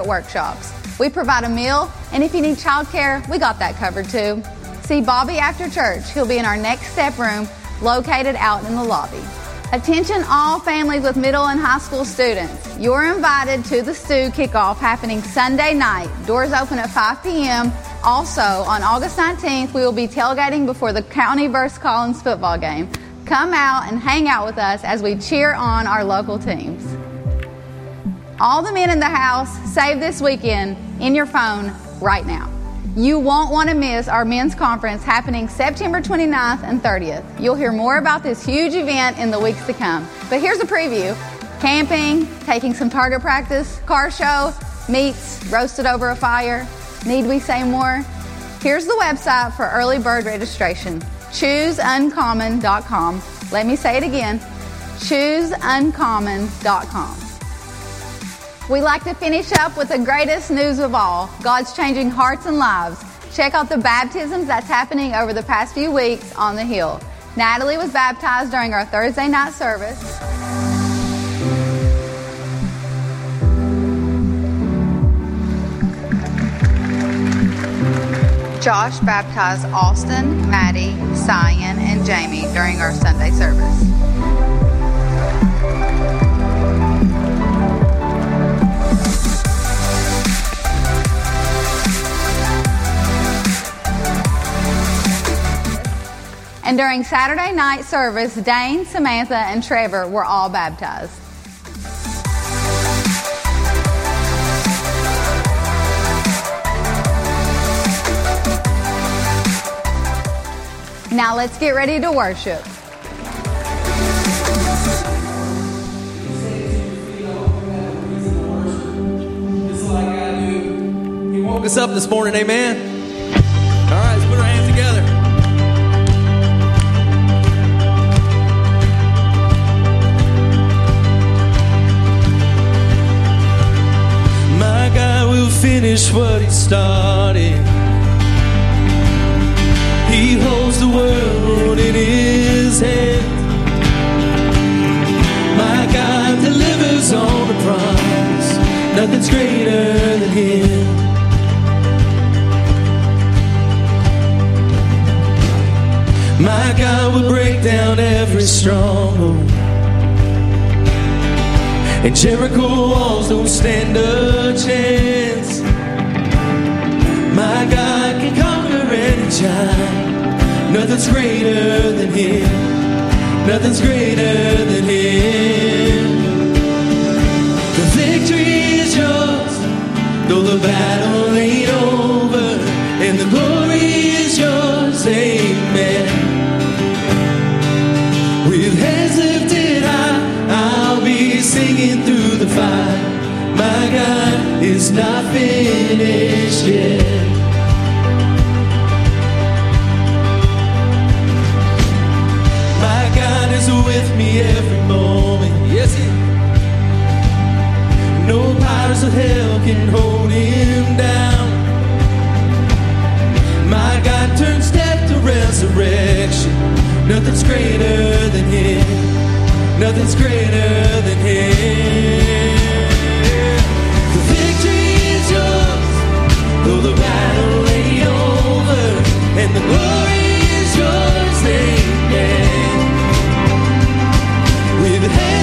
workshops. We provide a meal, and if you need childcare, we got that covered too. See Bobby after church. He'll be in our next step room located out in the lobby. Attention all families with middle and high school students. You're invited to the Stew kickoff happening Sunday night. Doors open at 5 p.m. Also, on August 19th, we will be tailgating before the County vs. Collins football game. Come out and hang out with us as we cheer on our local teams. All the men in the house, save this weekend in your phone right now. You won't want to miss our men's conference happening September 29th and 30th. You'll hear more about this huge event in the weeks to come. But here's a preview camping, taking some target practice, car show, meats roasted over a fire. Need we say more? Here's the website for early bird registration chooseuncommon.com. Let me say it again chooseuncommon.com. We like to finish up with the greatest news of all God's changing hearts and lives. Check out the baptisms that's happening over the past few weeks on the Hill. Natalie was baptized during our Thursday night service. Josh baptized Austin, Maddie, Cyan, and Jamie during our Sunday service. And during Saturday night service, Dane, Samantha, and Trevor were all baptized. Now let's get ready to worship. He woke us up this morning, amen. Finish what He started. He holds the world in His hand. My God delivers on the promise. Nothing's greater than Him. My God will break down every stronghold. And Jericho walls don't stand a chance. Nothing's greater than Him. Nothing's greater than Him. The victory is yours, though the battle ain't over, and the glory is yours. Amen. With hands lifted high, I'll be singing through the fire. My God is not finished yet. Me every moment. Yes, He. No powers of hell can hold Him down. My God turns death to resurrection. Nothing's greater than Him. Nothing's greater than Him. The victory is yours, though the battle ain't over, and the glory is yours. With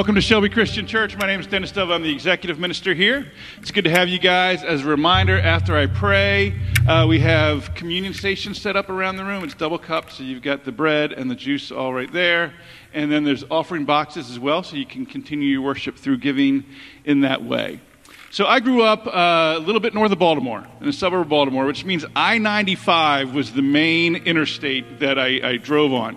welcome, to Shelby Christian Church. My name is Dennis Dove. I'm the executive minister here. It's good to have you guys. As a reminder, after I pray, uh, we have communion stations set up around the room. It's double cupped, so you've got the bread and the juice all right there. And then there's offering boxes as well, so you can continue your worship through giving in that way. So I grew up uh, a little bit north of Baltimore, in the suburb of Baltimore, which means I 95 was the main interstate that I, I drove on.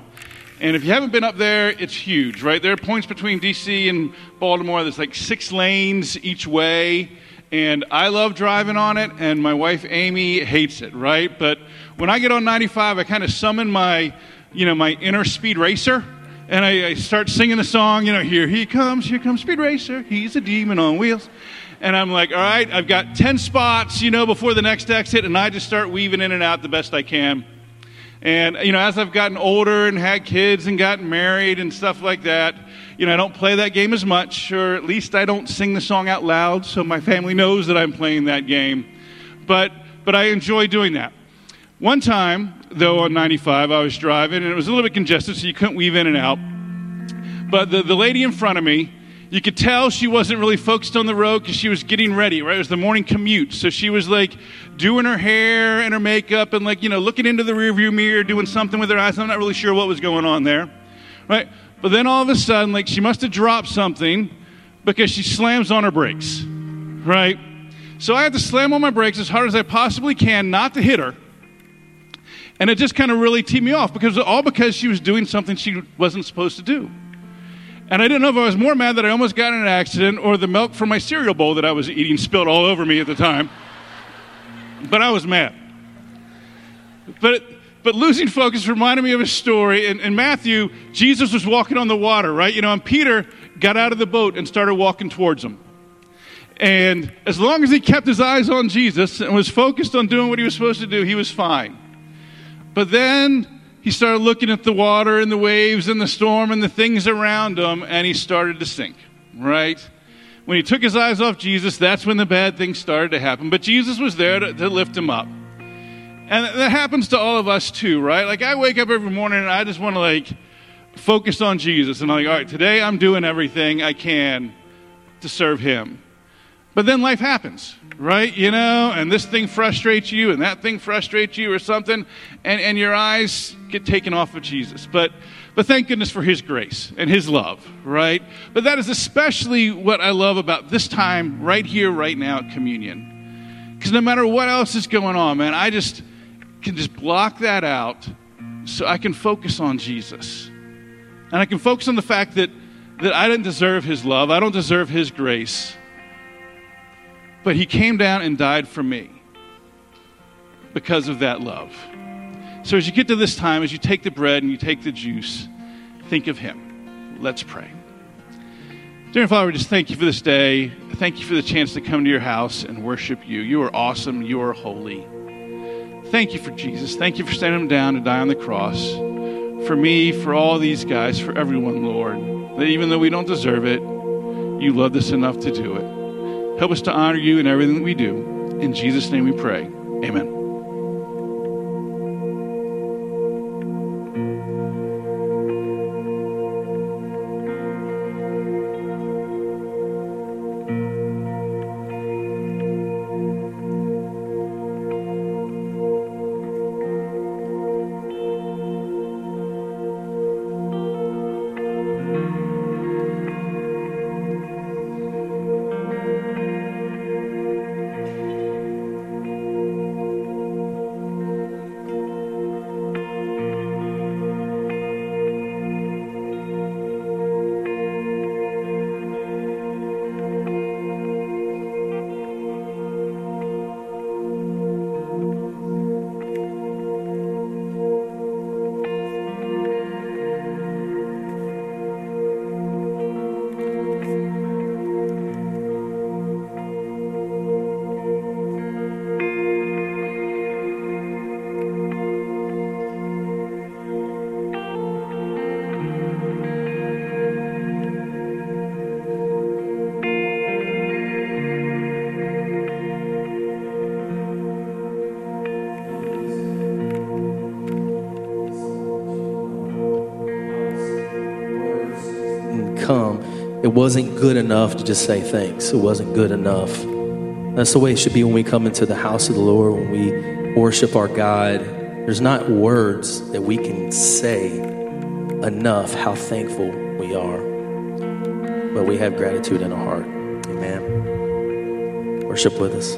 And if you haven't been up there, it's huge, right? There are points between DC and Baltimore. There's like six lanes each way. And I love driving on it, and my wife Amy hates it, right? But when I get on 95, I kind of summon my, you know, my inner speed racer, and I, I start singing the song, you know, here he comes, here comes Speed Racer, he's a demon on wheels. And I'm like, all right, I've got 10 spots, you know, before the next exit, and I just start weaving in and out the best I can. And, you know, as I've gotten older and had kids and gotten married and stuff like that, you know, I don't play that game as much, or at least I don't sing the song out loud so my family knows that I'm playing that game. But, but I enjoy doing that. One time, though, on 95, I was driving and it was a little bit congested, so you couldn't weave in and out. But the, the lady in front of me, you could tell she wasn't really focused on the road because she was getting ready, right? It was the morning commute. So she was like doing her hair and her makeup and like, you know, looking into the rearview mirror, doing something with her eyes. I'm not really sure what was going on there, right? But then all of a sudden, like, she must have dropped something because she slams on her brakes, right? So I had to slam on my brakes as hard as I possibly can not to hit her. And it just kind of really teed me off because all because she was doing something she wasn't supposed to do. And I didn't know if I was more mad that I almost got in an accident or the milk from my cereal bowl that I was eating spilled all over me at the time. But I was mad. But, but losing focus reminded me of a story. In, in Matthew, Jesus was walking on the water, right? You know, and Peter got out of the boat and started walking towards him. And as long as he kept his eyes on Jesus and was focused on doing what he was supposed to do, he was fine. But then he started looking at the water and the waves and the storm and the things around him, and he started to sink, right? When he took his eyes off Jesus, that's when the bad things started to happen. But Jesus was there to, to lift him up. And that happens to all of us too, right? Like I wake up every morning and I just want to like focus on Jesus. And I'm like, all right, today I'm doing everything I can to serve him. But then life happens, right? You know, and this thing frustrates you and that thing frustrates you or something, and, and your eyes get taken off of Jesus. But but thank goodness for his grace and his love, right? But that is especially what I love about this time right here, right now at communion. Because no matter what else is going on, man, I just can just block that out so I can focus on Jesus. And I can focus on the fact that, that I didn't deserve his love, I don't deserve his grace. But he came down and died for me because of that love. So as you get to this time, as you take the bread and you take the juice, think of him. Let's pray. Dear Father, we just thank you for this day. Thank you for the chance to come to your house and worship you. You are awesome. You are holy. Thank you for Jesus. Thank you for sending him down to die on the cross. For me, for all these guys, for everyone, Lord. That even though we don't deserve it, you loved us enough to do it. Help us to honor you in everything that we do. In Jesus' name we pray. Amen. wasn't good enough to just say thanks. It wasn't good enough. That's the way it should be when we come into the house of the Lord, when we worship our God. There's not words that we can say enough how thankful we are, but we have gratitude in our heart. Amen. Worship with us.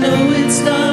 know it's not.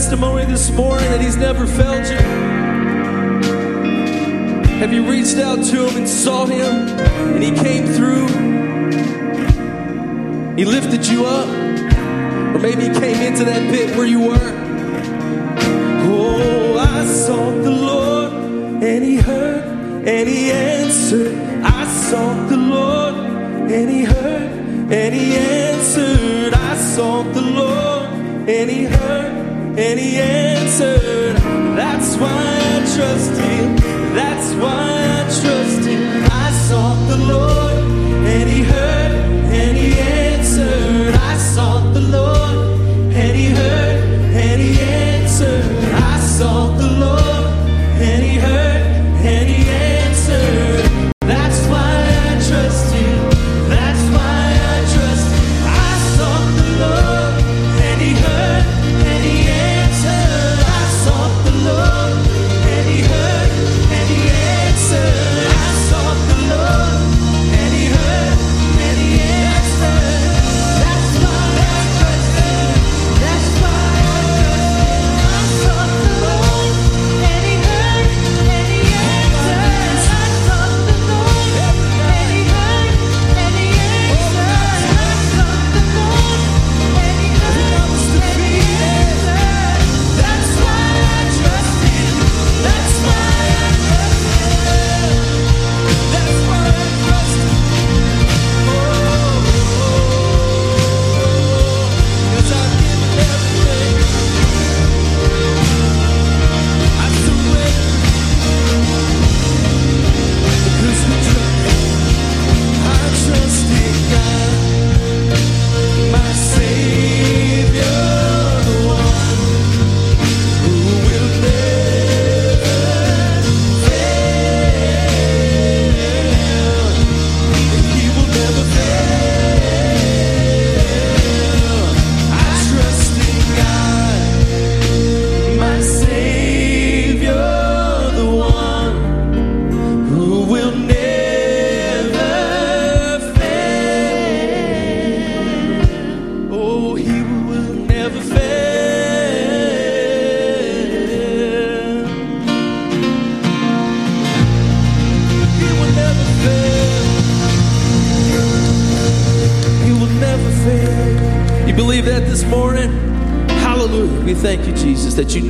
testimony this morning that he's never failed you? Have you reached out to him and sought him and he came through? He lifted you up. Or maybe he came into that pit where you were. Oh, I sought the Lord and he heard and he answered. I sought the Lord and he heard and he answered. I sought the Lord and he heard and he answered. That's why I trust him. That's why I trust him. I sought the Lord and he heard and he answered. I sought the Lord and he heard and he answered. I sought the Lord.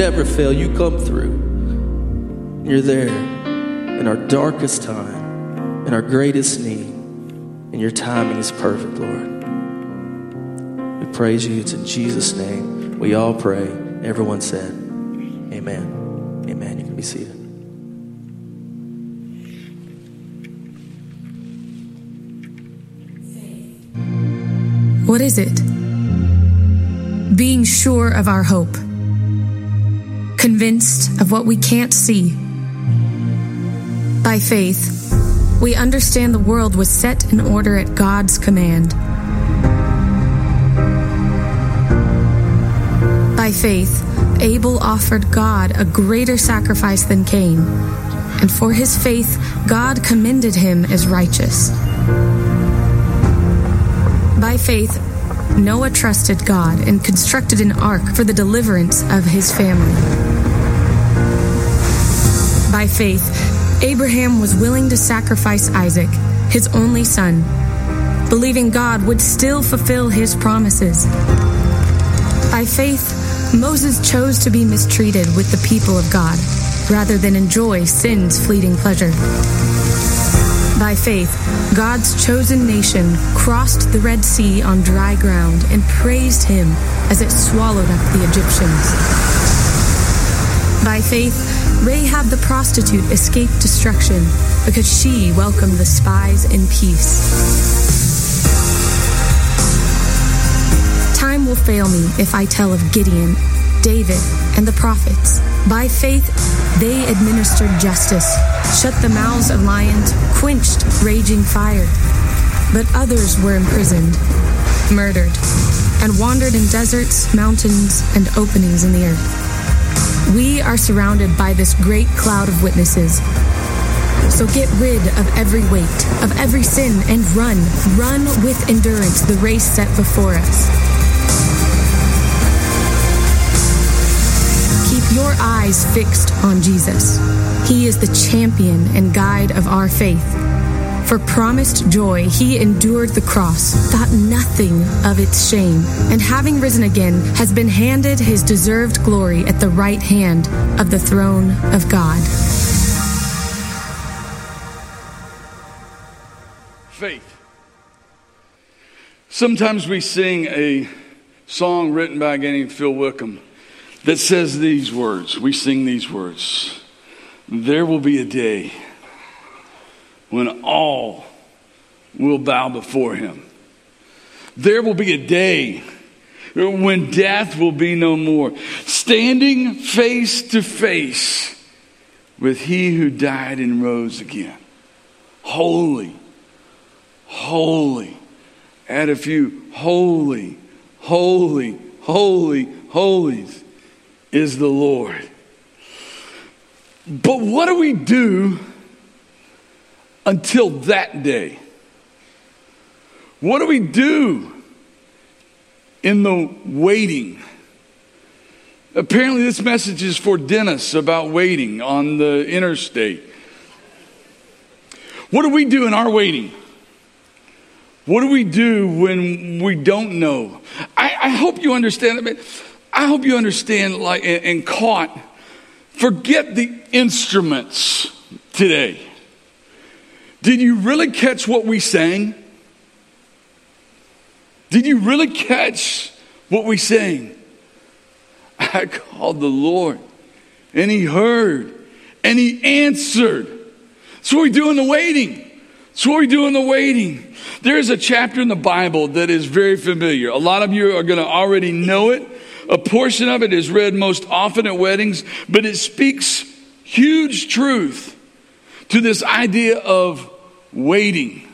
Never fail. You come through. You're there in our darkest time, in our greatest need, and your timing is perfect, Lord. We praise you. It's in Jesus' name. We all pray. Everyone said, Amen. Amen. You can be seated. What is it? Being sure of our hope, convinced of what we can't see. By faith, we understand the world was set in order at God's command. By faith, Abel offered God a greater sacrifice than Cain, and for his faith, God commended him as righteous. By faith, Noah trusted God and constructed an ark for the deliverance of his family. By faith, Abraham was willing to sacrifice Isaac, his only son, believing God would still fulfill his promises. By faith, Moses chose to be mistreated with the people of God rather than enjoy sin's fleeting pleasure. By faith, God's chosen nation crossed the Red Sea on dry ground and praised him as it swallowed up the Egyptians. By faith, Rahab the prostitute escaped destruction because she welcomed the spies in peace. Time will fail me if I tell of Gideon, David, and the prophets. By faith, they administered justice, shut the mouths of lions, quenched raging fire. But others were imprisoned, murdered, and wandered in deserts, mountains, and openings in the earth. We are surrounded by this great cloud of witnesses. So get rid of every weight, of every sin, and run, run with endurance the race set before us. Keep your eyes fixed on Jesus. He is the champion and guide of our faith. For promised joy, he endured the cross, thought nothing of its shame, and having risen again, has been handed his deserved glory at the right hand of the throne of God. Faith. Sometimes we sing a song written by a guy named Phil Wickham that says these words. We sing these words. There will be a day when all will bow before him. There will be a day when death will be no more, standing face to face with he who died and rose again. Holy, holy. Add a few. Holy, holy, holy, holies is the Lord. But what do we do until that day? What do we do in the waiting? Apparently, this message is for Dennis about waiting on the interstate. What do we do in our waiting? What do we do when we don't know? I, I hope you understand. I, I hope you understand, like, and, and caught. Forget the instruments today. Did you really catch what we sang? Did you really catch what we sang? I called the Lord, and He heard, and He answered. That's what we do in the waiting. That's what we do in the waiting. There's a chapter in the Bible that is very familiar. A lot of you are going to already know it. A portion of it is read most often at weddings, but it speaks huge truth to this idea of waiting.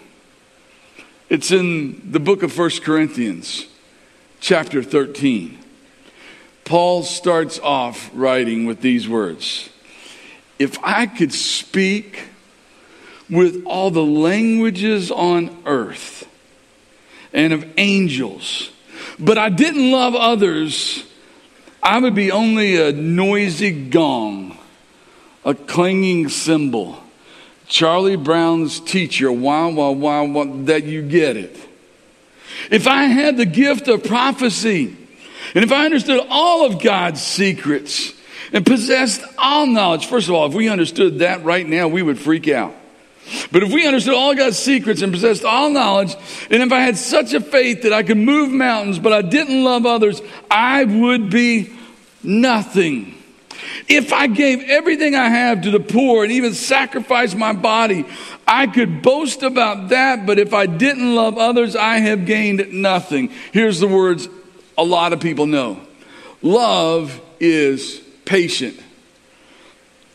It's in the book of First Corinthians, chapter 13. Paul starts off writing with these words If I could speak with all the languages on earth and of angels, but I didn't love others, I would be only a noisy gong, a clanging cymbal. Charlie Brown's teacher, wow, wow, wow, wow, that you get it. If I had the gift of prophecy And if I understood all of God's secrets and possessed all knowledge, first of all, if we understood that right now, we would freak out. But if we understood all God's secrets and possessed all knowledge, and if I had such a faith that I could move mountains, but I didn't love others, I would be nothing. If I gave everything I have to the poor and even sacrificed my body, I could boast about that, but if I didn't love others, I have gained nothing. Here's the words a lot of people know love is patient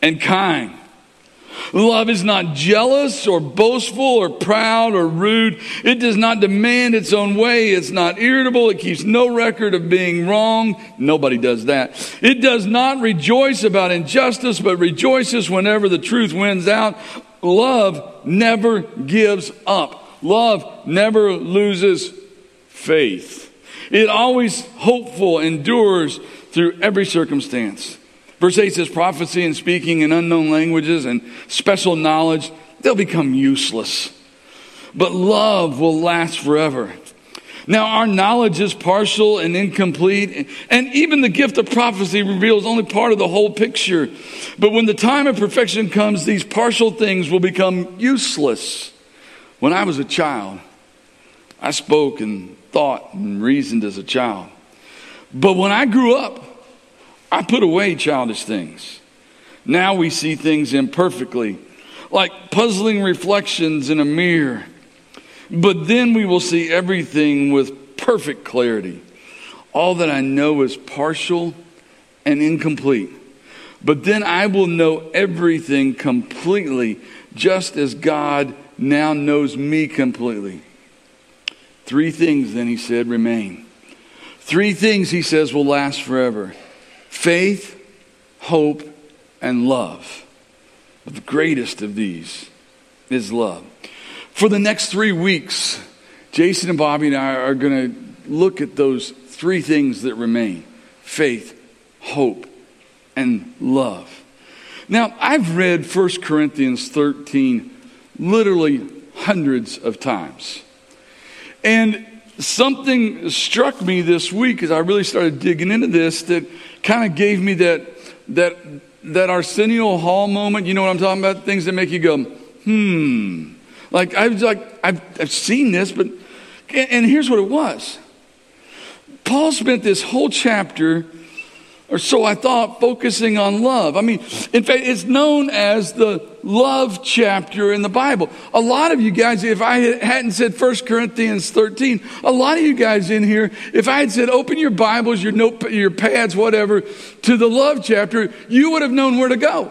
and kind. Love is not jealous or boastful or proud or rude. It does not demand its own way. It's not irritable. It keeps no record of being wrong. Nobody does that. It does not rejoice about injustice, but rejoices whenever the truth wins out. Love never gives up. Love never loses faith. It always hopeful endures through every circumstance. Verse 8 says prophecy and speaking in unknown languages and special knowledge, they'll become useless. But love will last forever. Now, our knowledge is partial and incomplete, and even the gift of prophecy reveals only part of the whole picture. But when the time of perfection comes, these partial things will become useless. When I was a child, I spoke and thought and reasoned as a child. But when I grew up, I put away childish things. Now we see things imperfectly, like puzzling reflections in a mirror. But then we will see everything with perfect clarity. All that I know is partial and incomplete. But then I will know everything completely, just as God now knows me completely. Three things, then he said, remain. Three things, he says, will last forever faith, hope, and love. The greatest of these is love. For the next three weeks, Jason and Bobby and I are going to look at those three things that remain faith, hope, and love. Now, I've read 1 Corinthians 13 literally hundreds of times. And something struck me this week as I really started digging into this that kind of gave me that that that Arsenio Hall moment. You know what I'm talking about? Things that make you go, hmm. Like I was like I've, I've seen this, but and here's what it was. Paul spent this whole chapter or so I thought, focusing on love. I mean, in fact, it's known as the love chapter in the Bible. A lot of you guys, if I hadn't said 1 Corinthians 13, a lot of you guys in here, if I had said open your Bibles, your your pads, whatever, to the love chapter, you would have known where to go.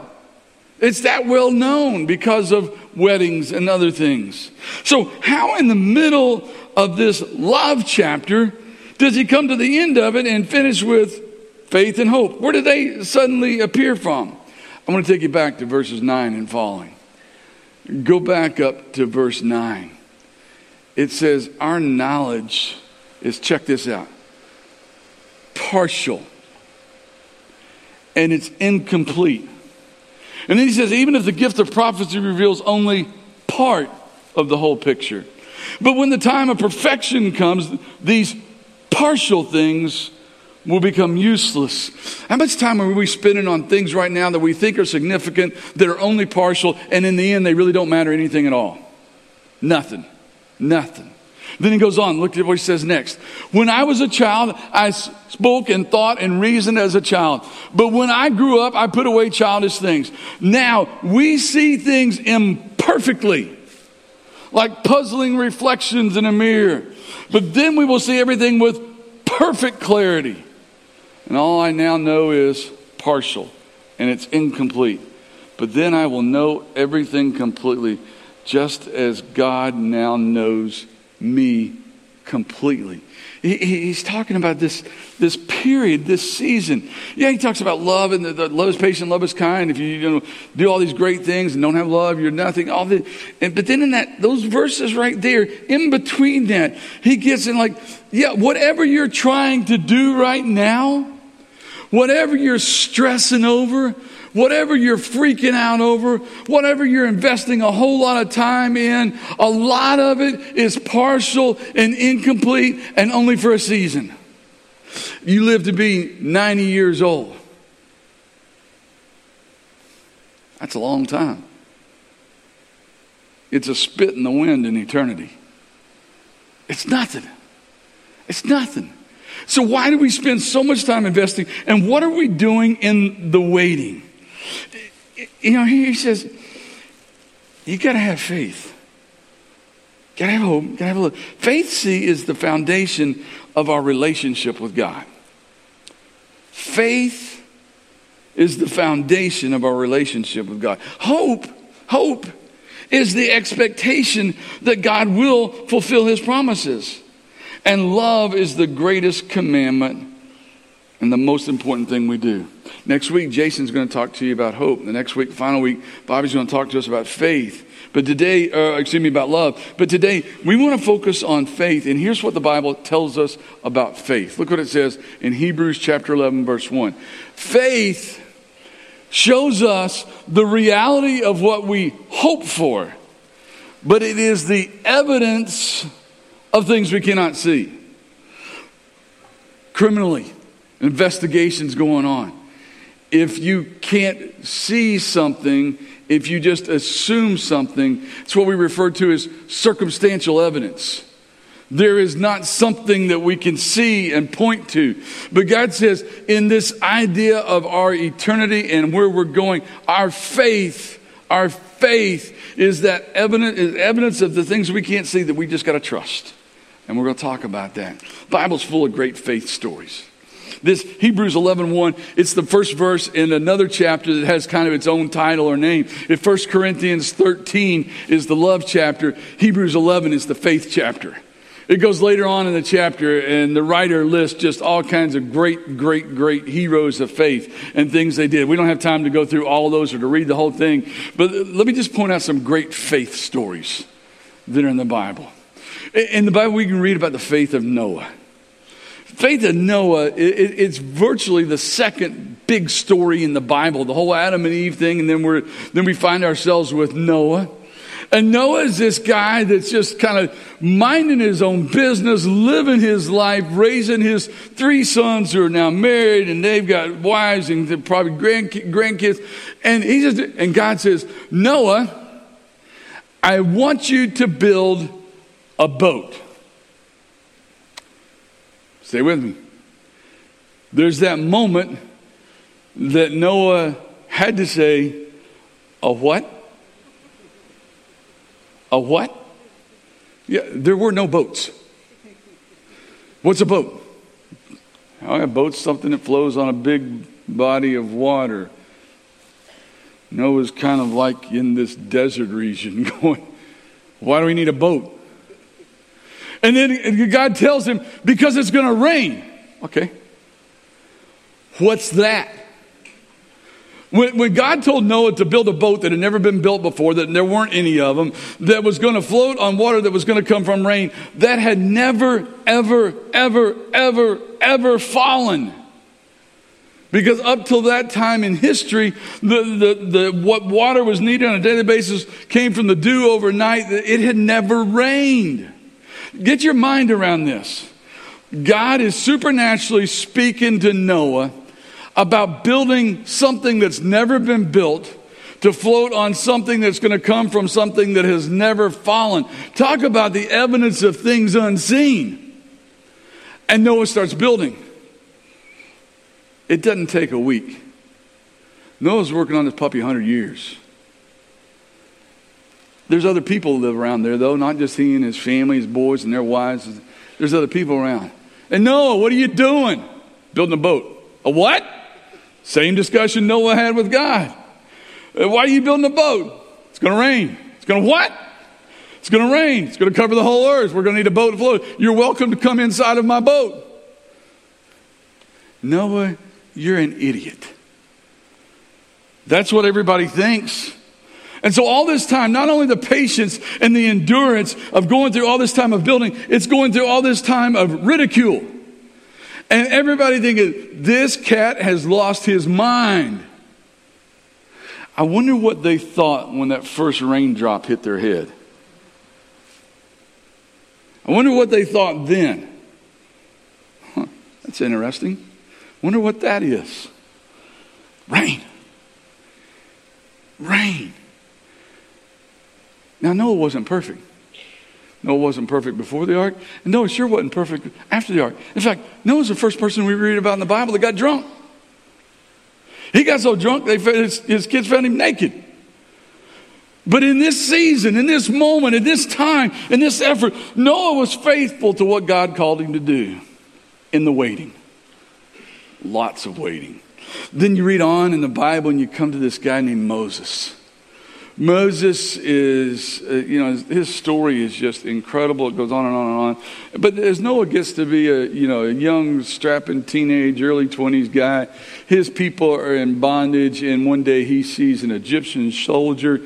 It's that well known because of weddings and other things. So, how in the middle of this love chapter does he come to the end of it and finish with faith and hope. Where did they suddenly appear from? I'm going to take you back to verses 9 and following. Go back up to verse 9. It says, Our knowledge is, check this out, partial and it's incomplete. And then he says, even if the gift of prophecy reveals only part of the whole picture. But when the time of perfection comes, these partial things will become useless. How much time are we spending on things right now that we think are significant, that are only partial, and in the end, they really don't matter anything at all? Nothing. Nothing. Then he goes on, look at what he says next. When I was a child, I spoke and thought and reasoned as a child. But when I grew up, I put away childish things. Now, we see things imperfectly, like puzzling reflections in a mirror. But then we will see everything with perfect clarity. And all I now know is partial and it's incomplete. But then I will know everything completely, just as God now knows me completely. He, he's talking about this, this period, this season. Yeah, he talks about love and the, the love is patient, love is kind. If you, you know, do all these great things and don't have love, you're nothing. All the, and, but then in that, those verses right there, in between that, he gets in like, yeah, whatever you're trying to do right now, whatever you're stressing over, whatever you're freaking out over, whatever you're investing a whole lot of time in, a lot of it is partial and incomplete and only for a season. You live to be 90 years old. That's a long time. It's a spit in the wind in eternity. It's nothing. It's nothing. So, why do we spend so much time investing? And what are we doing in the waiting? You know, he says, you got to have faith. Got to have hope. Got to have a look. Faith, see, is the foundation of our relationship with God. Faith is the foundation of our relationship with God. Hope, hope is the expectation that God will fulfill his promises. And love is the greatest commandment and the most important thing we do. Next week, Jason's going to talk to you about hope. The next week, final week, Bobby's going to talk to us about faith. But today, uh, excuse me, about love. But today, we want to focus on faith. And here's what the Bible tells us about faith. Look what it says in Hebrews chapter 11, verse 1. Faith shows us the reality of what we hope for, but it is the evidence of things we cannot see. Criminally, investigations going on. If you can't see something, if you just assume something, it's what we refer to as circumstantial evidence. There is not something that we can see and point to. But God says, in this idea of our eternity and where we're going, our faith, our faith is that evidence, is evidence of the things we can't see that we just got to trust. And we're going to talk about that. Bible's full of great faith stories. This Hebrews 11 1, it's the first verse in another chapter that has kind of its own title or name. If 1 Corinthians 13 is the love chapter, Hebrews 11 is the faith chapter. It goes later on in the chapter, and the writer lists just all kinds of great, great, great heroes of faith and things they did. We don't have time to go through all those or to read the whole thing, but let me just point out some great faith stories that are in the Bible. In the Bible, we can read about the faith of Noah. Faith of Noah, it, it's virtually the second big story in the Bible, the whole Adam and Eve thing, and then, we're, then we find ourselves with Noah. And Noah is this guy that's just kind of minding his own business, living his life, raising his three sons who are now married and they've got wives and probably grandkids. And he just, and God says, Noah, I want you to build a boat. Stay with me. There's that moment that Noah had to say, A what? A what? Yeah, there were no boats. What's a boat? A boat's something that flows on a big body of water. Noah's kind of like in this desert region going, Why do we need a boat? And then God tells him, because it's going to rain. Okay. What's that? When, when, God told Noah to build a boat that had never been built before, that there weren't any of them, that was going to float on water that was going to come from rain, that had never, ever, ever, ever, ever fallen. Because up till that time in history, the, the, the, what water was needed on a daily basis came from the dew overnight. It had never rained. Get your mind around this. God is supernaturally speaking to Noah about building something that's never been built to float on something that's going to come from something that has never fallen. Talk about the evidence of things unseen. And Noah starts building. It doesn't take a week. Noah's working on this puppy 100 years. There's other people live around there, though, not just he and his family, his boys and their wives. There's other people around. And Noah, what are you doing? Building a boat. A what? Same discussion Noah had with God. Uh, why are you building a boat? It's going to rain. It's going to what? It's going to rain. It's going to cover the whole earth. We're going to need a boat to float. You're welcome to come inside of my boat. Noah, you're an idiot. That's what everybody thinks. And so, all this time, not only the patience and the endurance of going through all this time of building, it's going through all this time of ridicule. And everybody thinking, this cat has lost his mind. I wonder what they thought when that first raindrop hit their head. I wonder what they thought then. Huh, That's interesting. Wonder what that is. Rain. Rain. Now, Noah wasn't perfect. Noah wasn't perfect before the ark, and Noah sure wasn't perfect after the ark. In fact, Noah's the first person we read about in the Bible that got drunk. He got so drunk, they, his, his kids found him naked. But in this season, in this moment, in this time, in this effort, Noah was faithful to what God called him to do in the waiting. Lots of waiting. Then you read on in the Bible and you come to this guy named Moses. Moses is, uh, you know, his story is just incredible. It goes on and on and on. But as Noah gets to be a, you know, a young, strapping teenage, early 20s guy, his people are in bondage, and one day he sees an Egyptian soldier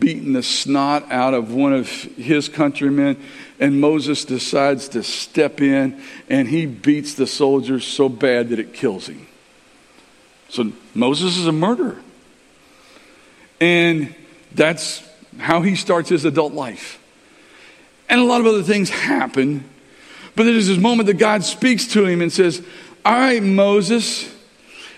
beating the snot out of one of his countrymen, and Moses decides to step in, and he beats the soldier so bad that it kills him. So Moses is a murderer. And that's how he starts his adult life. And a lot of other things happen. But there's this moment that God speaks to him and says, All right, Moses,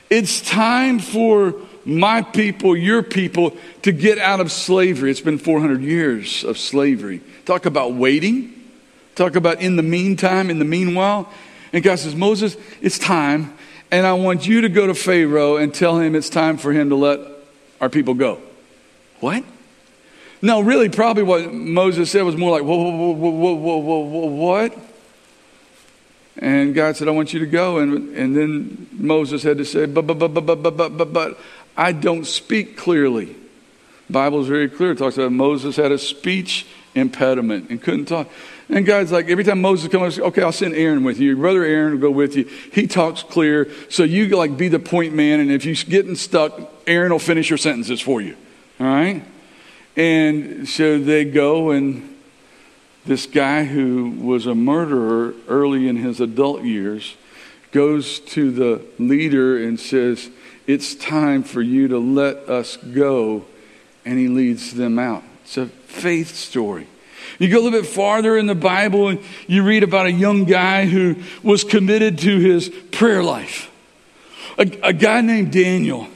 it's time for my people, your people, to get out of slavery. It's been 400 years of slavery. Talk about waiting. Talk about in the meantime, in the meanwhile. And God says, Moses, it's time. And I want you to go to Pharaoh and tell him it's time for him to let our people go. What? No, really, probably what Moses said was more like, whoa, whoa, whoa, whoa, whoa, whoa, whoa, what? And God said, I want you to go. And, and then Moses had to say, but, but, but, but, but, but, but, but, but I don't speak clearly. The Bible is very clear. It talks about Moses had a speech impediment and couldn't talk. And God's like, every time Moses comes, okay, I'll send Aaron with you. Brother Aaron will go with you. He talks clear. So you like be the point man. And if you're getting stuck, Aaron will finish your sentences for you. All right? And so they go, and this guy who was a murderer early in his adult years goes to the leader and says, It's time for you to let us go. And he leads them out. It's a faith story. You go a little bit farther in the Bible and you read about a young guy who was committed to his prayer life. A, a guy named Daniel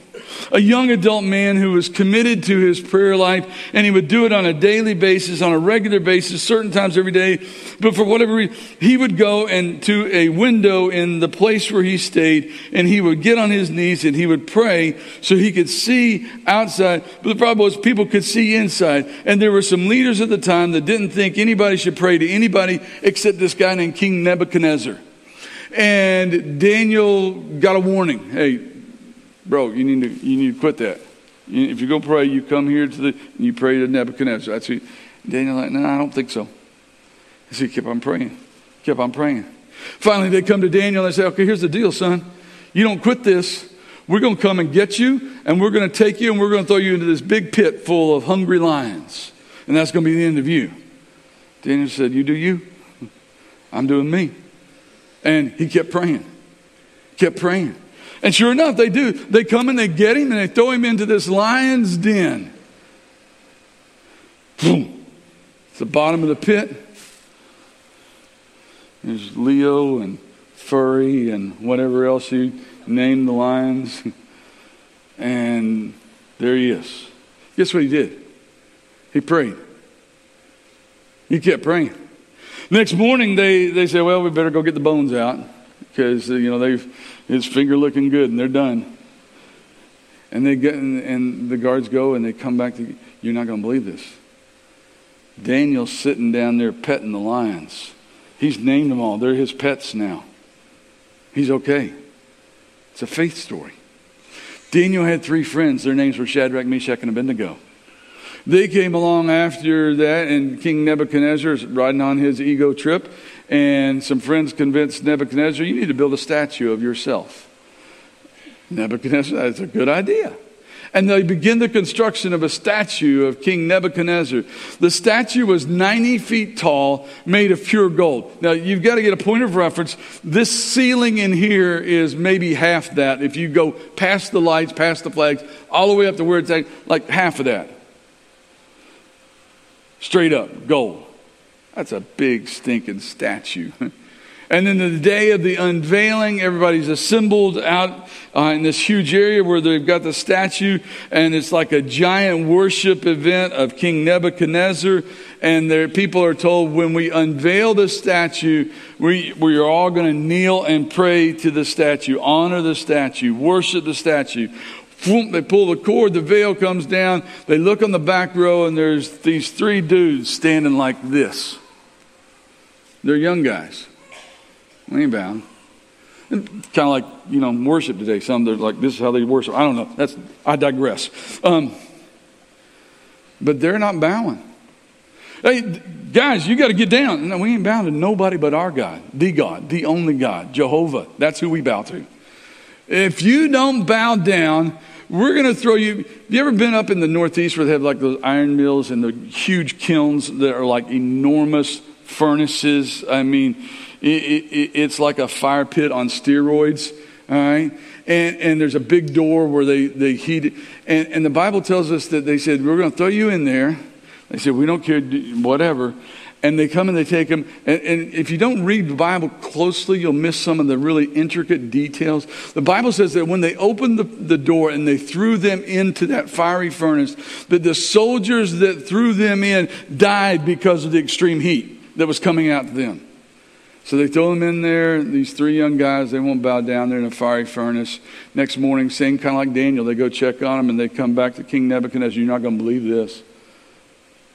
a young adult man who was committed to his prayer life, and he would do it on a daily basis, on a regular basis, certain times every day. But for whatever reason, he would go and to a window in the place where he stayed, and he would get on his knees and he would pray so he could see outside. But the problem was people could see inside, and there were some leaders at the time that didn't think anybody should pray to anybody except this guy named King Nebuchadnezzar. And Daniel got a warning. Hey, bro, you need to, you need to quit that. If you go pray, you come here to the, and you pray to Nebuchadnezzar. That's what, Daniel like, no, I don't think so. He kept on praying, kept on praying. Finally, they come to Daniel and they say, okay, here's the deal, son. You don't quit this. We're going to come and get you, and we're going to take you, and we're going to throw you into this big pit full of hungry lions. And that's going to be the end of you. Daniel said, You do you. I'm doing me. And he kept praying, kept praying. And sure enough, they do. They come and they get him and they throw him into this lion's den. Boom. It's the bottom of the pit. There's Leo and Furry and whatever else you name the lions. And there he is. Guess what he did? He prayed. He kept praying. Next morning, they, they say, well, we better go get the bones out because, you know, they've his finger looking good, and they're done. And they get, and, and the guards go, and they come back to. You're not going to believe this. Daniel's sitting down there petting the lions. He's named them all. They're his pets now. He's okay. It's a faith story. Daniel had three friends. Their names were Shadrach, Meshach, and Abednego. They came along after that, and King Nebuchadnezzar is riding on his ego trip, and some friends convinced Nebuchadnezzar, you need to build a statue of yourself. Nebuchadnezzar, that's a good idea. And they begin the construction of a statue of King Nebuchadnezzar. The statue was 90 feet tall, made of pure gold. Now, you've got to get a point of reference. This ceiling in here is maybe half that. If you go past the lights, past the flags, all the way up to where it's at, like half of that. Straight up, gold. That's a big stinking statue. And then the day of the unveiling, everybody's assembled out uh, in this huge area where they've got the statue, and it's like a giant worship event of King Nebuchadnezzar. And there, people are told when we unveil the statue, we, we are all going to kneel and pray to the statue, honor the statue, worship the statue. They pull the cord, the veil comes down. They look on the back row, and there's these three dudes standing like this. They're young guys. We ain't bound. Kind of like, you know, worship today. Some they're like, this is how they worship. I don't know. That's I digress. Um, but they're not bowing. Hey, guys, you got to get down. No, we ain't bound to nobody but our God, the God, the only God, Jehovah. That's who we bow to. If you don't bow down, we're going to throw you. Have you ever been up in the Northeast where they have like those iron mills and the huge kilns that are like enormous furnaces? I mean, it, it, it's like a fire pit on steroids. All right. And, and there's a big door where they, they heat it. And, and the Bible tells us that they said, We're going to throw you in there. They said, We don't care, whatever and they come and they take them. And, and, if you don't read the Bible closely, you'll miss some of the really intricate details. The Bible says that when they opened the, the door and they threw them into that fiery furnace, that the soldiers that threw them in died because of the extreme heat that was coming out to them. So they throw them in there. These three young guys, they won't bow down. They're in a fiery furnace. Next morning, same kind of like Daniel, they go check on them and they come back to King Nebuchadnezzar. You're not going to believe this.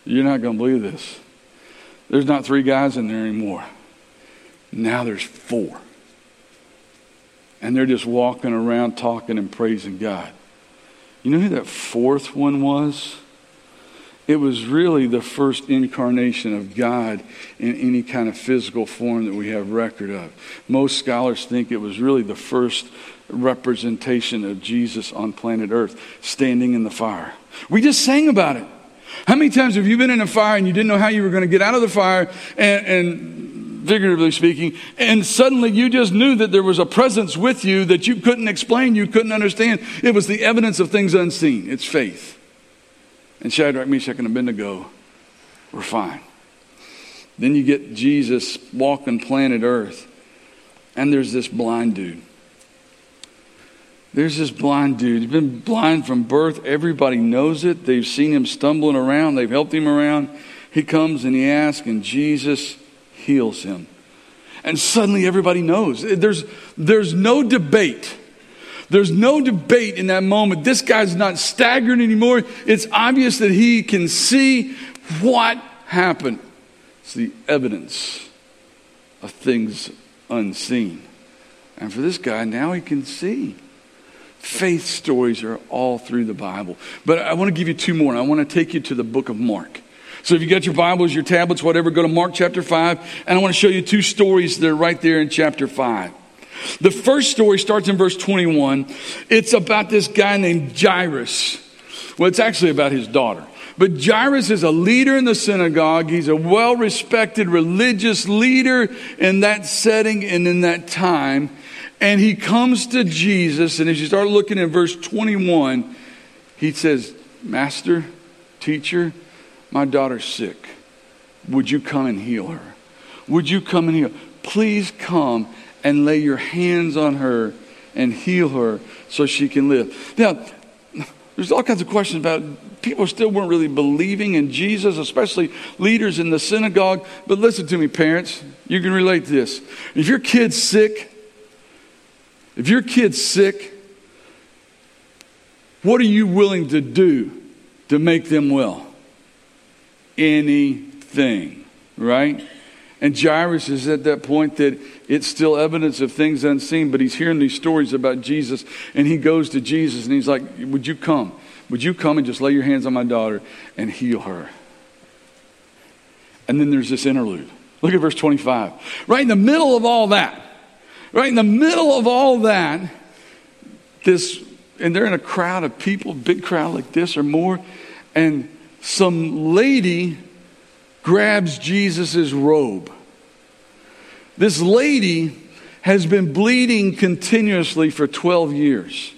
You're not going to believe this. There's not three guys in there anymore. Now there's four. And they're just walking around talking and praising God. You know who that fourth one was? It was really the first incarnation of God in any kind of physical form that we have record of. Most scholars think it was really the first representation of Jesus on planet Earth, standing in the fire. We just sang about it. How many times have you been in a fire and you didn't know how you were going to get out of the fire and, and figuratively speaking, and suddenly you just knew that there was a presence with you that you couldn't explain, you couldn't understand. It was the evidence of things unseen. It's faith. And Shadrach, Meshach, and Abednego were fine. Then you get Jesus walking planet Earth, and there's this blind dude. There's this blind dude. He's been blind from birth. Everybody knows it. They've seen him stumbling around, they've helped him around. He comes and he asks, and Jesus heals him. And suddenly everybody knows. There's, there's no debate. There's no debate in that moment. This guy's not staggering anymore. It's obvious that he can see what happened. It's the evidence of things unseen. And for this guy, now he can see. Faith stories are all through the Bible. But I want to give you two more. I want to take you to the book of Mark. So if you got your Bibles, your tablets, whatever, go to Mark chapter 5. And I want to show you two stories that are right there in chapter 5. The first story starts in verse 21. It's about this guy named Jairus. Well, it's actually about his daughter. But Jairus is a leader in the synagogue. He's a well respected religious leader in that setting and in that time. And he comes to Jesus, and as you start looking at verse 21, he says, Master, teacher, my daughter's sick. Would you come and heal her? Would you come and heal? Please come and lay your hands on her and heal her so she can live. Now, there's all kinds of questions about people still weren't really believing in Jesus, especially leaders in the synagogue. But listen to me, parents, you can relate to this. If your kid's sick, if your kid's sick, what are you willing to do to make them well? Anything, right? And Jairus is at that point that it's still evidence of things unseen, but he's hearing these stories about Jesus, and he goes to Jesus and he's like, Would you come? Would you come and just lay your hands on my daughter and heal her? And then there's this interlude. Look at verse 25. Right in the middle of all that, Right in the middle of all that, this, and they're in a crowd of people, big crowd like this or more, and some lady grabs Jesus' robe. This lady has been bleeding continuously for 12 years.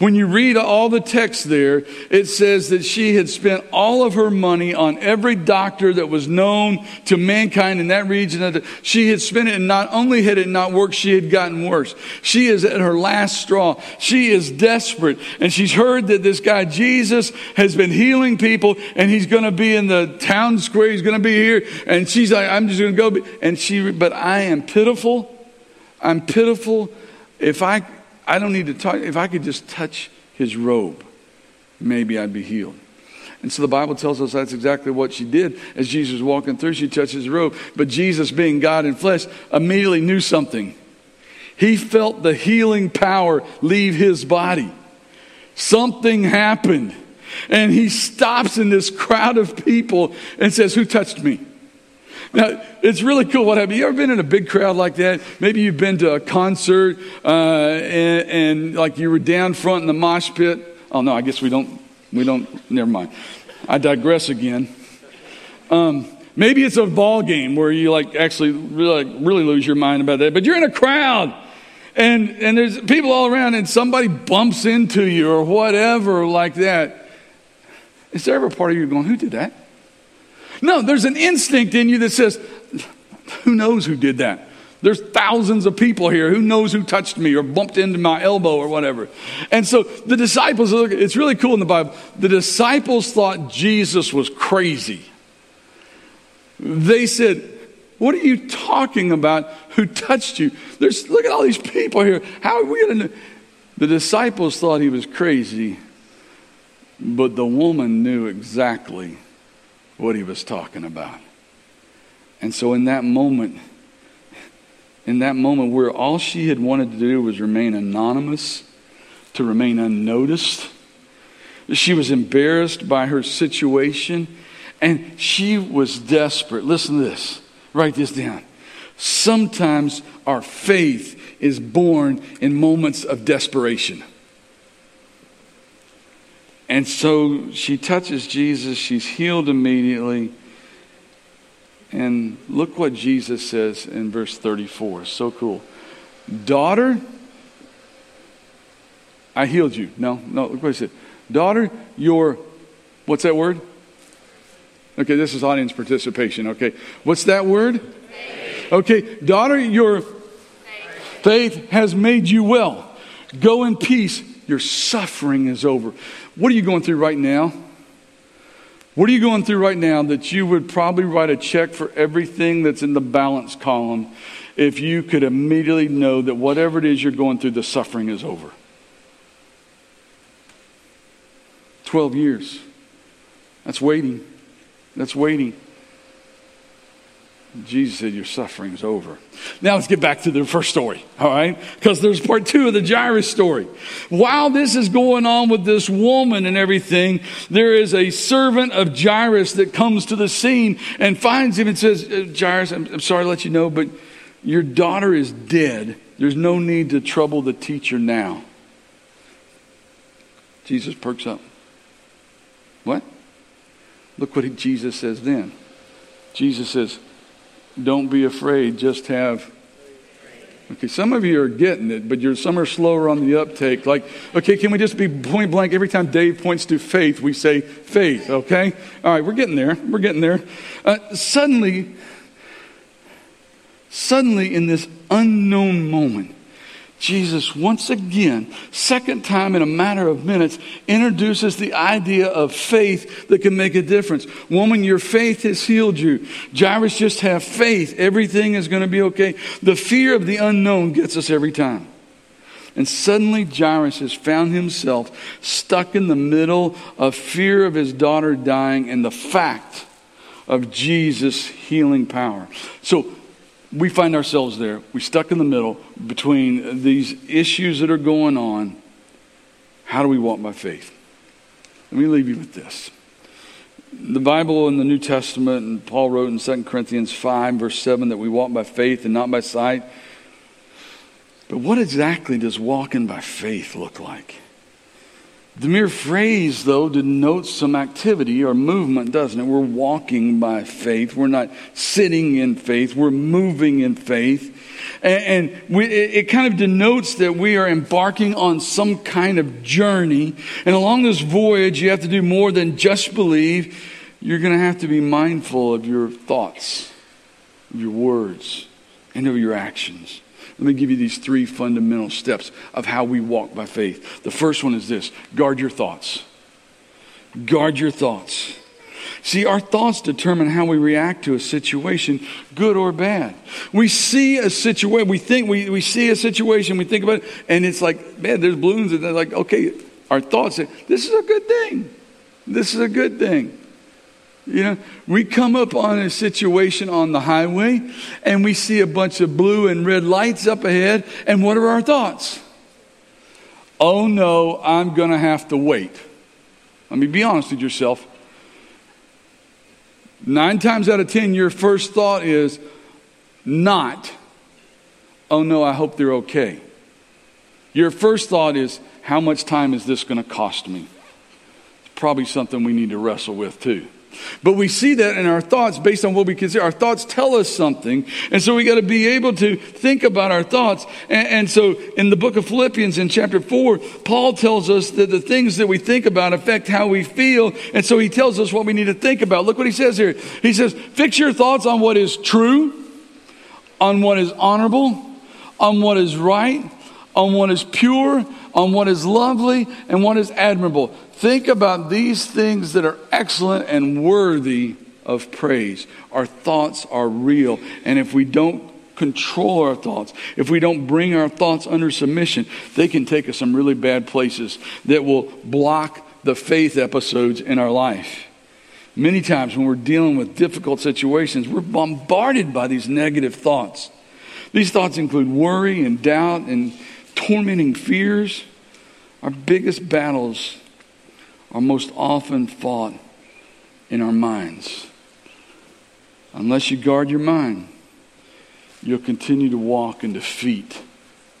When you read all the text there, it says that she had spent all of her money on every doctor that was known to mankind in that region. She had spent it, and not only had it not worked, she had gotten worse. She is at her last straw. She is desperate, and she's heard that this guy Jesus has been healing people, and he's going to be in the town square. He's going to be here, and she's like, "I'm just going to go." And she, but I am pitiful. I'm pitiful. If I I don't need to talk. If I could just touch his robe, maybe I'd be healed. And so the Bible tells us that's exactly what she did. As Jesus was walking through, she touched his robe. But Jesus, being God in flesh, immediately knew something. He felt the healing power leave his body. Something happened. And he stops in this crowd of people and says, Who touched me? Now, it's really cool what happened. You ever been in a big crowd like that? Maybe you've been to a concert uh, and, and, like you were down front in the mosh pit. Oh, no, I guess we don't, we don't, never mind. I digress again. Um, maybe it's a ball game where you like actually really, really lose your mind about that, but you're in a crowd and, and there's people all around and somebody bumps into you or whatever like that. Is there ever a part of you going, who did that? No, there's an instinct in you that says, who knows who did that? There's thousands of people here. Who knows who touched me or bumped into my elbow or whatever? And so the disciples, it's really cool in the Bible. The disciples thought Jesus was crazy. They said, What are you talking about? Who touched you? There's, look at all these people here. How are we going to The disciples thought he was crazy, but the woman knew exactly what he was talking about. And so, in that moment, in that moment where all she had wanted to do was remain anonymous, to remain unnoticed, she was embarrassed by her situation, and she was desperate. Listen to this. Write this down. Sometimes our faith is born in moments of desperation. And so she touches Jesus, she's healed immediately. And look what Jesus says in verse 34. So cool. Daughter, I healed you. No, no, look what he said. Daughter, your, what's that word? Okay, this is audience participation. Okay, what's that word? Faith. Okay, daughter, your faith. faith has made you well. Go in peace. Your suffering is over. What are you going through right now? What are you going through right now that you would probably write a check for everything that's in the balance column if you could immediately know that whatever it is you're going through, the suffering is over? 12 years. That's waiting. That's waiting. Jesus said, Your suffering is over. Now let's get back to the first story, all right? Because there's part two of the Jairus story. While this is going on with this woman and everything, there is a servant of Jairus that comes to the scene and finds him and says, uh, Jairus, I'm, I'm sorry to let you know, but your daughter is dead. There's no need to trouble the teacher now. Jesus perks up. What? Look what Jesus says then. Jesus says, don't be afraid, just have. Okay, some of you are getting it, but you're, some are slower on the uptake. Like, okay, can we just be point blank? Every time Dave points to faith, we say faith, okay? All right, we're getting there. We're getting there. Uh, suddenly, suddenly in this unknown moment, Jesus, once again, second time in a matter of minutes, introduces the idea of faith that can make a difference. Woman, your faith has healed you. Jairus, just have faith. Everything is going to be okay. The fear of the unknown gets us every time. And suddenly, Jairus has found himself stuck in the middle of fear of his daughter dying and the fact of Jesus' healing power. So, we find ourselves there. We're stuck in the middle between these issues that are going on. How do we walk by faith? Let me leave you with this. The Bible in the New Testament, and Paul wrote in 2 Corinthians 5, verse 7, that we walk by faith and not by sight. But what exactly does walking by faith look like? The mere phrase, though, denotes some activity or movement, doesn't it? We're walking by faith. We're not sitting in faith. We're moving in faith. And, and we, it, it kind of denotes that we are embarking on some kind of journey. And along this voyage, you have to do more than just believe. You're going to have to be mindful of your thoughts, of your words, and of your actions. Let me give you these three fundamental steps of how we walk by faith. The first one is this guard your thoughts. Guard your thoughts. See, our thoughts determine how we react to a situation, good or bad. We see a situation, we think, we, we see a situation, we think about it, and it's like, man, there's balloons, and they're like, okay, our thoughts say, this is a good thing. This is a good thing. You know, we come up on a situation on the highway and we see a bunch of blue and red lights up ahead, and what are our thoughts? Oh no, I'm going to have to wait. Let me be honest with yourself. Nine times out of ten, your first thought is not, oh no, I hope they're okay. Your first thought is, how much time is this going to cost me? It's probably something we need to wrestle with too. But we see that in our thoughts based on what we consider. Our thoughts tell us something. And so we got to be able to think about our thoughts. And, and, so in the book of Philippians in chapter 4, Paul tells us that the things that we think about affect how we feel. And so he tells us what we need to think about. Look what he says here. He says, Fix your thoughts on what is true, on what is honorable, on what is right, on what is pure, on what is lovely, and what is admirable. Think about these things that are excellent and worthy of praise. Our thoughts are real. And if we don't control our thoughts, if we don't bring our thoughts under submission, they can take us some really bad places that will block the faith episodes in our life. Many times when we're dealing with difficult situations, we're bombarded by these negative thoughts. These thoughts include worry and doubt and tormenting fears. Our biggest battles are most often fought in our minds. Unless you guard your mind, you'll continue to walk in defeat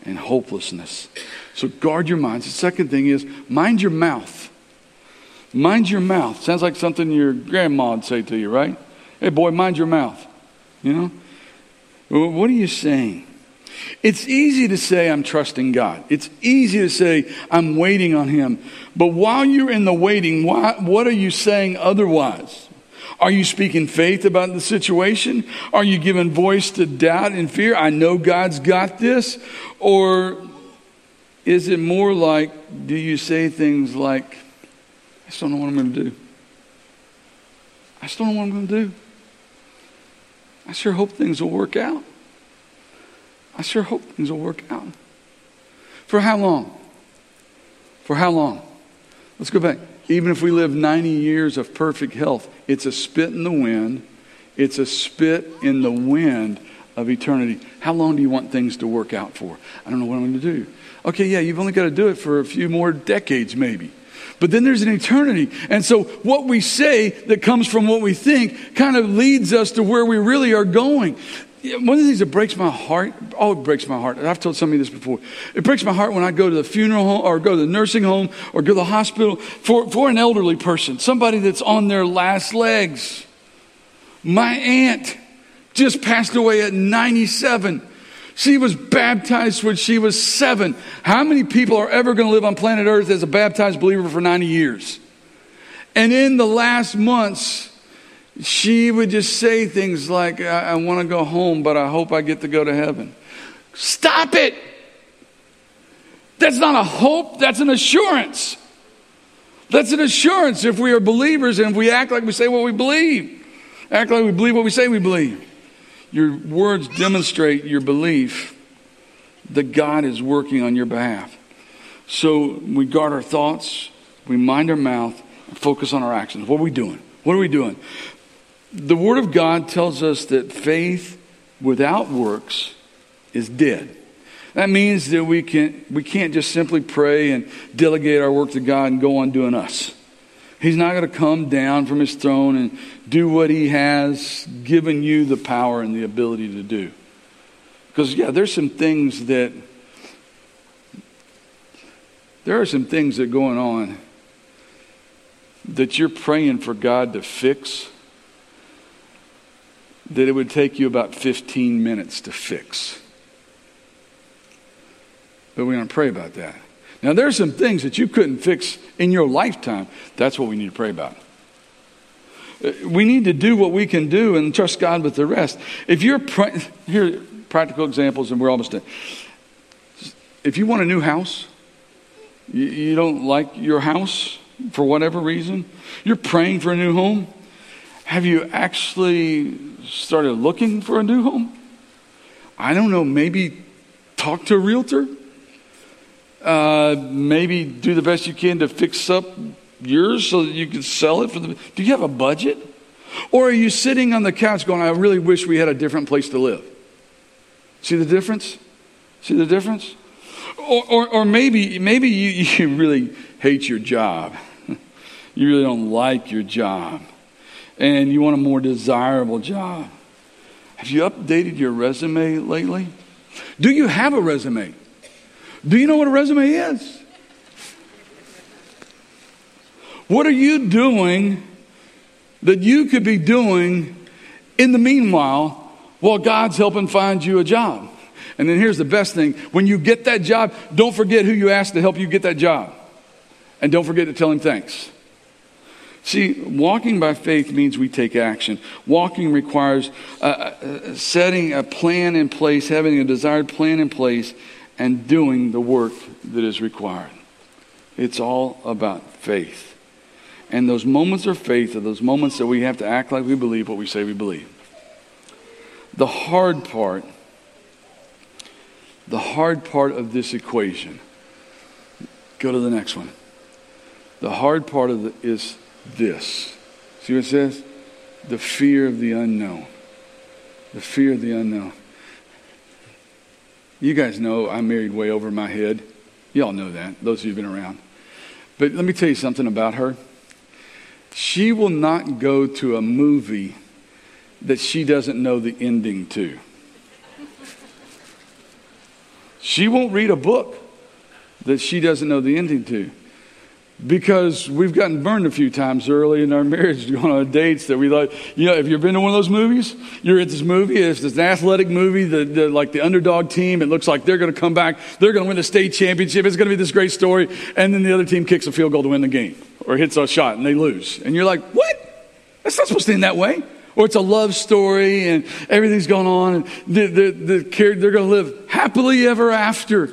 and hopelessness. So guard your minds. The second thing is mind your mouth. Mind your mouth. Sounds like something your grandma would say to you, right? Hey, boy, mind your mouth. You know? What are you saying? It's easy to say, I'm trusting God. It's easy to say, I'm waiting on Him. But while you're in the waiting, what are you saying otherwise? Are you speaking faith about the situation? Are you giving voice to doubt and fear? I know God's got this. Or is it more like, do you say things like, I still don't know what I'm going to do? I still don't know what I'm going to do. I sure hope things will work out. I sure hope things will work out. For how long? For how long? Let's go back. Even if we live 90 years of perfect health, it's a spit in the wind. It's a spit in the wind of eternity. How long do you want things to work out for? I don't know what I'm going to do. Okay, yeah, you've only got to do it for a few more decades, maybe. But then there's an eternity. And so what we say that comes from what we think kind of leads us to where we really are going. One of the things that breaks my heart, oh, it breaks my heart. I've told somebody this before. It breaks my heart when I go to the funeral home or go to the nursing home or go to the hospital for, for an elderly person, somebody that's on their last legs. My aunt just passed away at 97. She was baptized when she was seven. How many people are ever going to live on planet Earth as a baptized believer for 90 years? And in the last months, she would just say things like, I, I want to go home, but I hope I get to go to heaven. Stop it! That's not a hope, that's an assurance. That's an assurance if we are believers and if we act like we say what we believe. Act like we believe what we say we believe. Your words demonstrate your belief that God is working on your behalf. So we guard our thoughts, we mind our mouth, and focus on our actions. What are we doing? What are we doing? The Word of God tells us that faith without works is dead. That means that we, can, we can't just simply pray and delegate our work to God and go on doing us. He's not going to come down from his throne and do what he has given you the power and the ability to do. Because, yeah, there's some things that there are some things that are going on that you're praying for God to fix that it would take you about 15 minutes to fix. But we're going to pray about that. Now, there are some things that you couldn't fix in your lifetime. That's what we need to pray about. Uh, we need to do what we can do and trust God with the rest. If you're, pra- here, practical examples, and we're almost done. If you want a new house, you, you don't like your house for whatever reason, you're praying for a new home. Have you actually started looking for a new home? I don't know, maybe talk to a realtor? Uh, maybe do the best you can to fix up yours so that you can sell it for the. Do you have a budget? Or are you sitting on the couch going, I really wish we had a different place to live? See the difference? See the difference? Or, or, or maybe, maybe you, you really hate your job. You really don't like your job. And you want a more desirable job. Have you updated your resume lately? Do you have a resume? Do you know what a resume is? What are you doing that you could be doing in the meanwhile while God's helping find you a job? And then here's the best thing when you get that job, don't forget who you asked to help you get that job. And don't forget to tell him thanks. See, walking by faith means we take action. Walking requires uh, uh, setting a plan in place, having a desired plan in place, and doing the work that is required. It's all about faith. And those moments of faith are those moments that we have to act like we believe what we say we believe. The hard part, the hard part of this equation, go to the next one. The hard part of it is this. See what it says? The fear of the unknown. The fear of the unknown. You guys know I'm married way over my head. Y'all know that, those of you who've been around. But let me tell you something about her. She will not go to a movie that she doesn't know the ending to. She won't read a book that she doesn't know the ending to. Because we've gotten burned a few times early in our marriage going on dates that we like, you know, if you've been to one of those movies, you're at this movie, it's this athletic movie, the, the, like the underdog team, it looks like they're going to come back, they're going to win the state championship, it's going to be this great story, and then the other team kicks a field goal to win the game or hits a shot and they lose. And you're like, what? That's not supposed to end that way. Or it's a love story and everything's going on and the, the, the, they're going to live happily ever after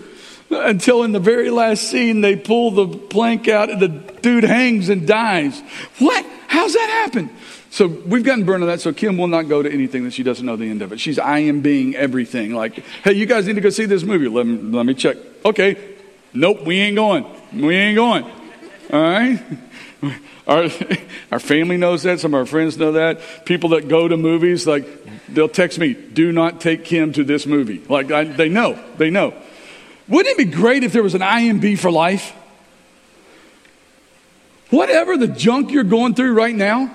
until in the very last scene they pull the plank out and the dude hangs and dies. What? How's that happen? So we've gotten burned on that, so Kim will not go to anything that she doesn't know the end of it. She's I am being everything. Like, hey, you guys need to go see this movie. Let me, let me check. Okay. Nope, we ain't going. We ain't going. All right? Our, our family knows that. Some of our friends know that. People that go to movies, like, they'll text me, do not take Kim to this movie. Like, I, they know. They know. Wouldn't it be great if there was an IMDb for life? Whatever the junk you're going through right now,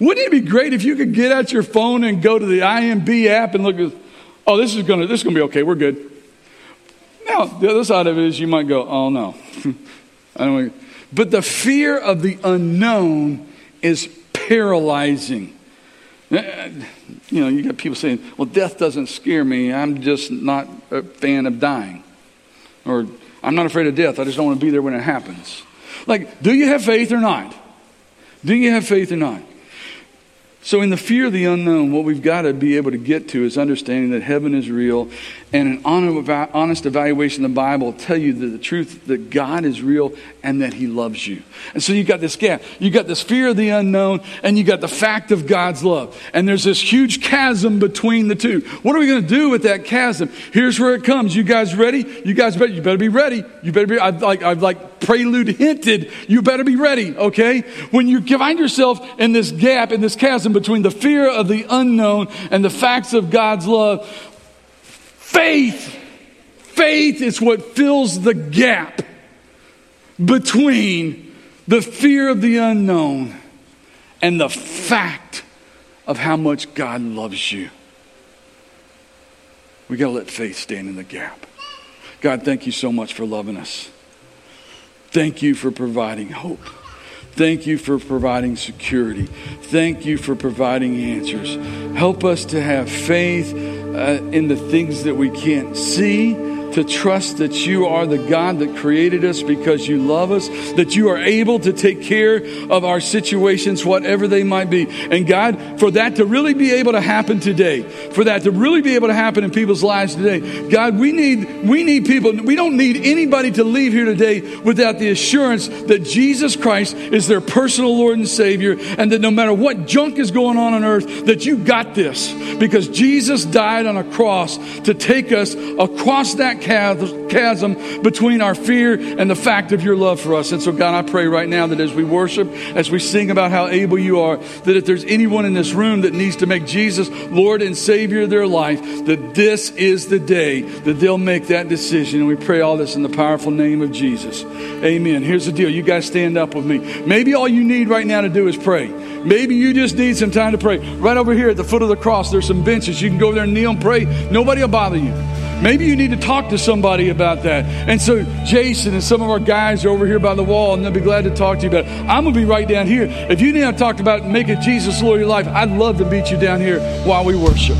wouldn't it be great if you could get out your phone and go to the IMDb app and look at, oh, this is gonna this is gonna be okay, we're good. Now, the other side of it is you might go, oh no. I don't but the fear of the unknown is paralyzing. Uh, you know, you got people saying, well, death doesn't scare me. I'm just not a fan of dying. Or I'm not afraid of death. I just don't want to be there when it happens. Like, do you have faith or not? Do you have faith or not? So, in the fear of the unknown, what we've got to be able to get to is understanding that heaven is real, and an honest evaluation of the Bible tell you that the truth that God is real and that He loves you. And so, you've got this gap. You've got this fear of the unknown, and you've got the fact of God's love. And there's this huge chasm between the two. What are we going to do with that chasm? Here's where it comes. You guys ready? You guys better, you better be ready. You better be, I've like, I've like prelude hinted, you better be ready, okay? When you find yourself in this gap, in this chasm between the fear of the unknown and the facts of God's love, faith, faith is what fills the gap between the fear of the unknown and the fact of how much God loves you. We got to let faith stand in the gap. God, thank you so much for loving us. Thank you for providing hope. Thank you for providing security. Thank you for providing answers. Help us to have faith uh, in the things that we can't see to trust that you are the God that created us because you love us, that you are able to take care of our situations, whatever they might be. And God, for that to really be able to happen today, for that to really be able to happen in people's lives today, God, we need, we need people, we don't need anybody to leave here today without the assurance that Jesus Christ is their personal Lord and Savior, and that no matter what junk is going on on earth, that you got this because Jesus died on a cross to take us across that chasm between our fear and the fact of your love for us. And so, God, I pray right now that as we worship, as we sing about how able you are, that if there's anyone in this room that needs to make Jesus Lord and Savior of their life, that this is the day that they'll make that decision. And we pray all this in the powerful name of Jesus. Amen. Here's the deal. You guys stand up with me. Maybe all you need right now to do is pray. Maybe you just need some time to pray. Right over here at the foot of the cross, there's some benches. You can go there and kneel and pray. Nobody will bother you. Maybe you need to talk to somebody about that. And so Jason and some of our guys are over here by the wall, and they'll be glad to talk to you about it. I'm going to be right down here. If you need to talk about making Jesus Lord of your life, I'd love to meet you down here while we worship.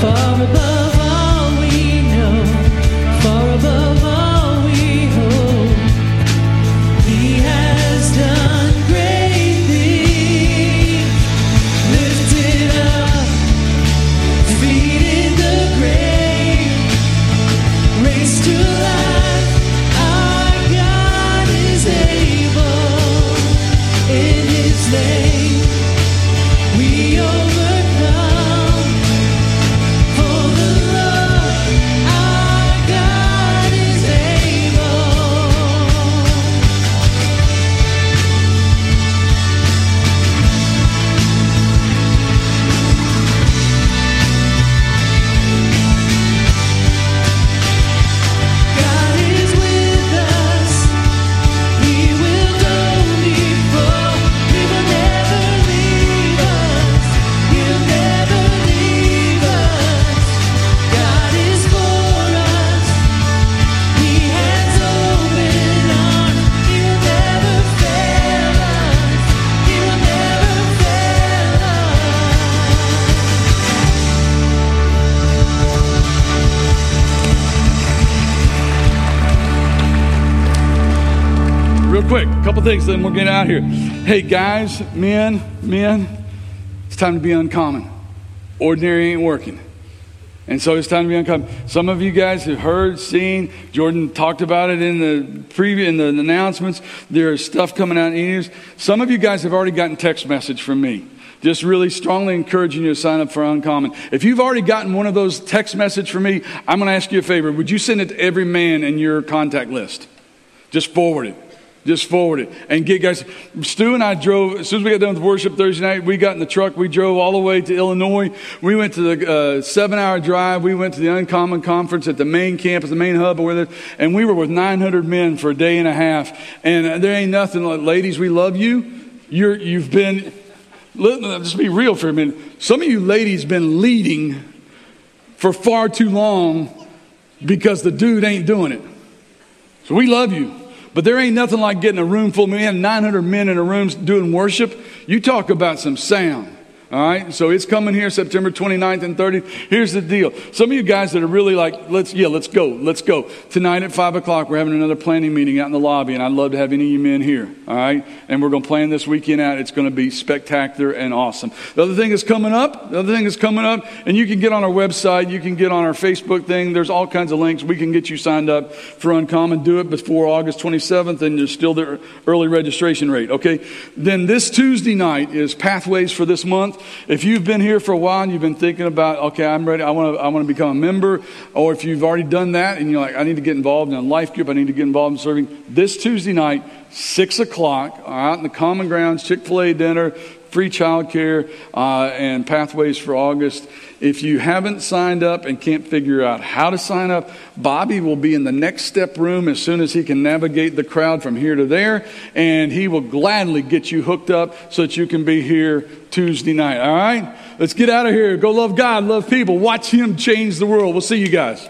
Far above things, then we'll get out here. Hey, guys, men, men, it's time to be uncommon. Ordinary ain't working. And so it's time to be uncommon. Some of you guys have heard, seen, Jordan talked about it in the preview, in the announcements. There is stuff coming out in news. Some of you guys have already gotten text message from me. Just really strongly encouraging you to sign up for Uncommon. If you've already gotten one of those text message from me, I'm going to ask you a favor. Would you send it to every man in your contact list? Just forward it. Just forward it and get guys. Stu and I drove as soon as we got done with worship Thursday night. We got in the truck. We drove all the way to Illinois. We went to the uh, seven-hour drive. We went to the Uncommon Conference at the main campus, the main hub, where and we were with 900 men for a day and a half. And there ain't nothing like, ladies, we love you. You're, you've been. Let, let's be real for a minute. Some of you ladies been leading for far too long because the dude ain't doing it. So we love you. But there ain't nothing like getting a room full. of have 900 men in a room doing worship. You talk about some sound. All right, so it's coming here September 29th and 30th. Here's the deal. Some of you guys that are really like, let's, yeah, let's go, let's go. Tonight at 5 o'clock, we're having another planning meeting out in the lobby, and I'd love to have any of you men here. All right, and we're going to plan this weekend out. It's going to be spectacular and awesome. The other thing is coming up. The other thing is coming up, and you can get on our website, you can get on our Facebook thing. There's all kinds of links. We can get you signed up for Uncommon. Do it before August 27th, and there's still the early registration rate. Okay, then this Tuesday night is Pathways for this month. If you've been here for a while and you've been thinking about, okay, I'm ready, I want to, I want to become a member, or if you've already done that and you're like, I need to get involved in a life group, I need to get involved in serving, this Tuesday night, six o'clock, out in the common grounds, Chick Fil A dinner, free childcare, uh, and pathways for August. If you haven't signed up and can't figure out how to sign up, Bobby will be in the next step room as soon as he can navigate the crowd from here to there, and he will gladly get you hooked up so that you can be here Tuesday night. All right? Let's get out of here. Go love God, love people, watch Him change the world. We'll see you guys.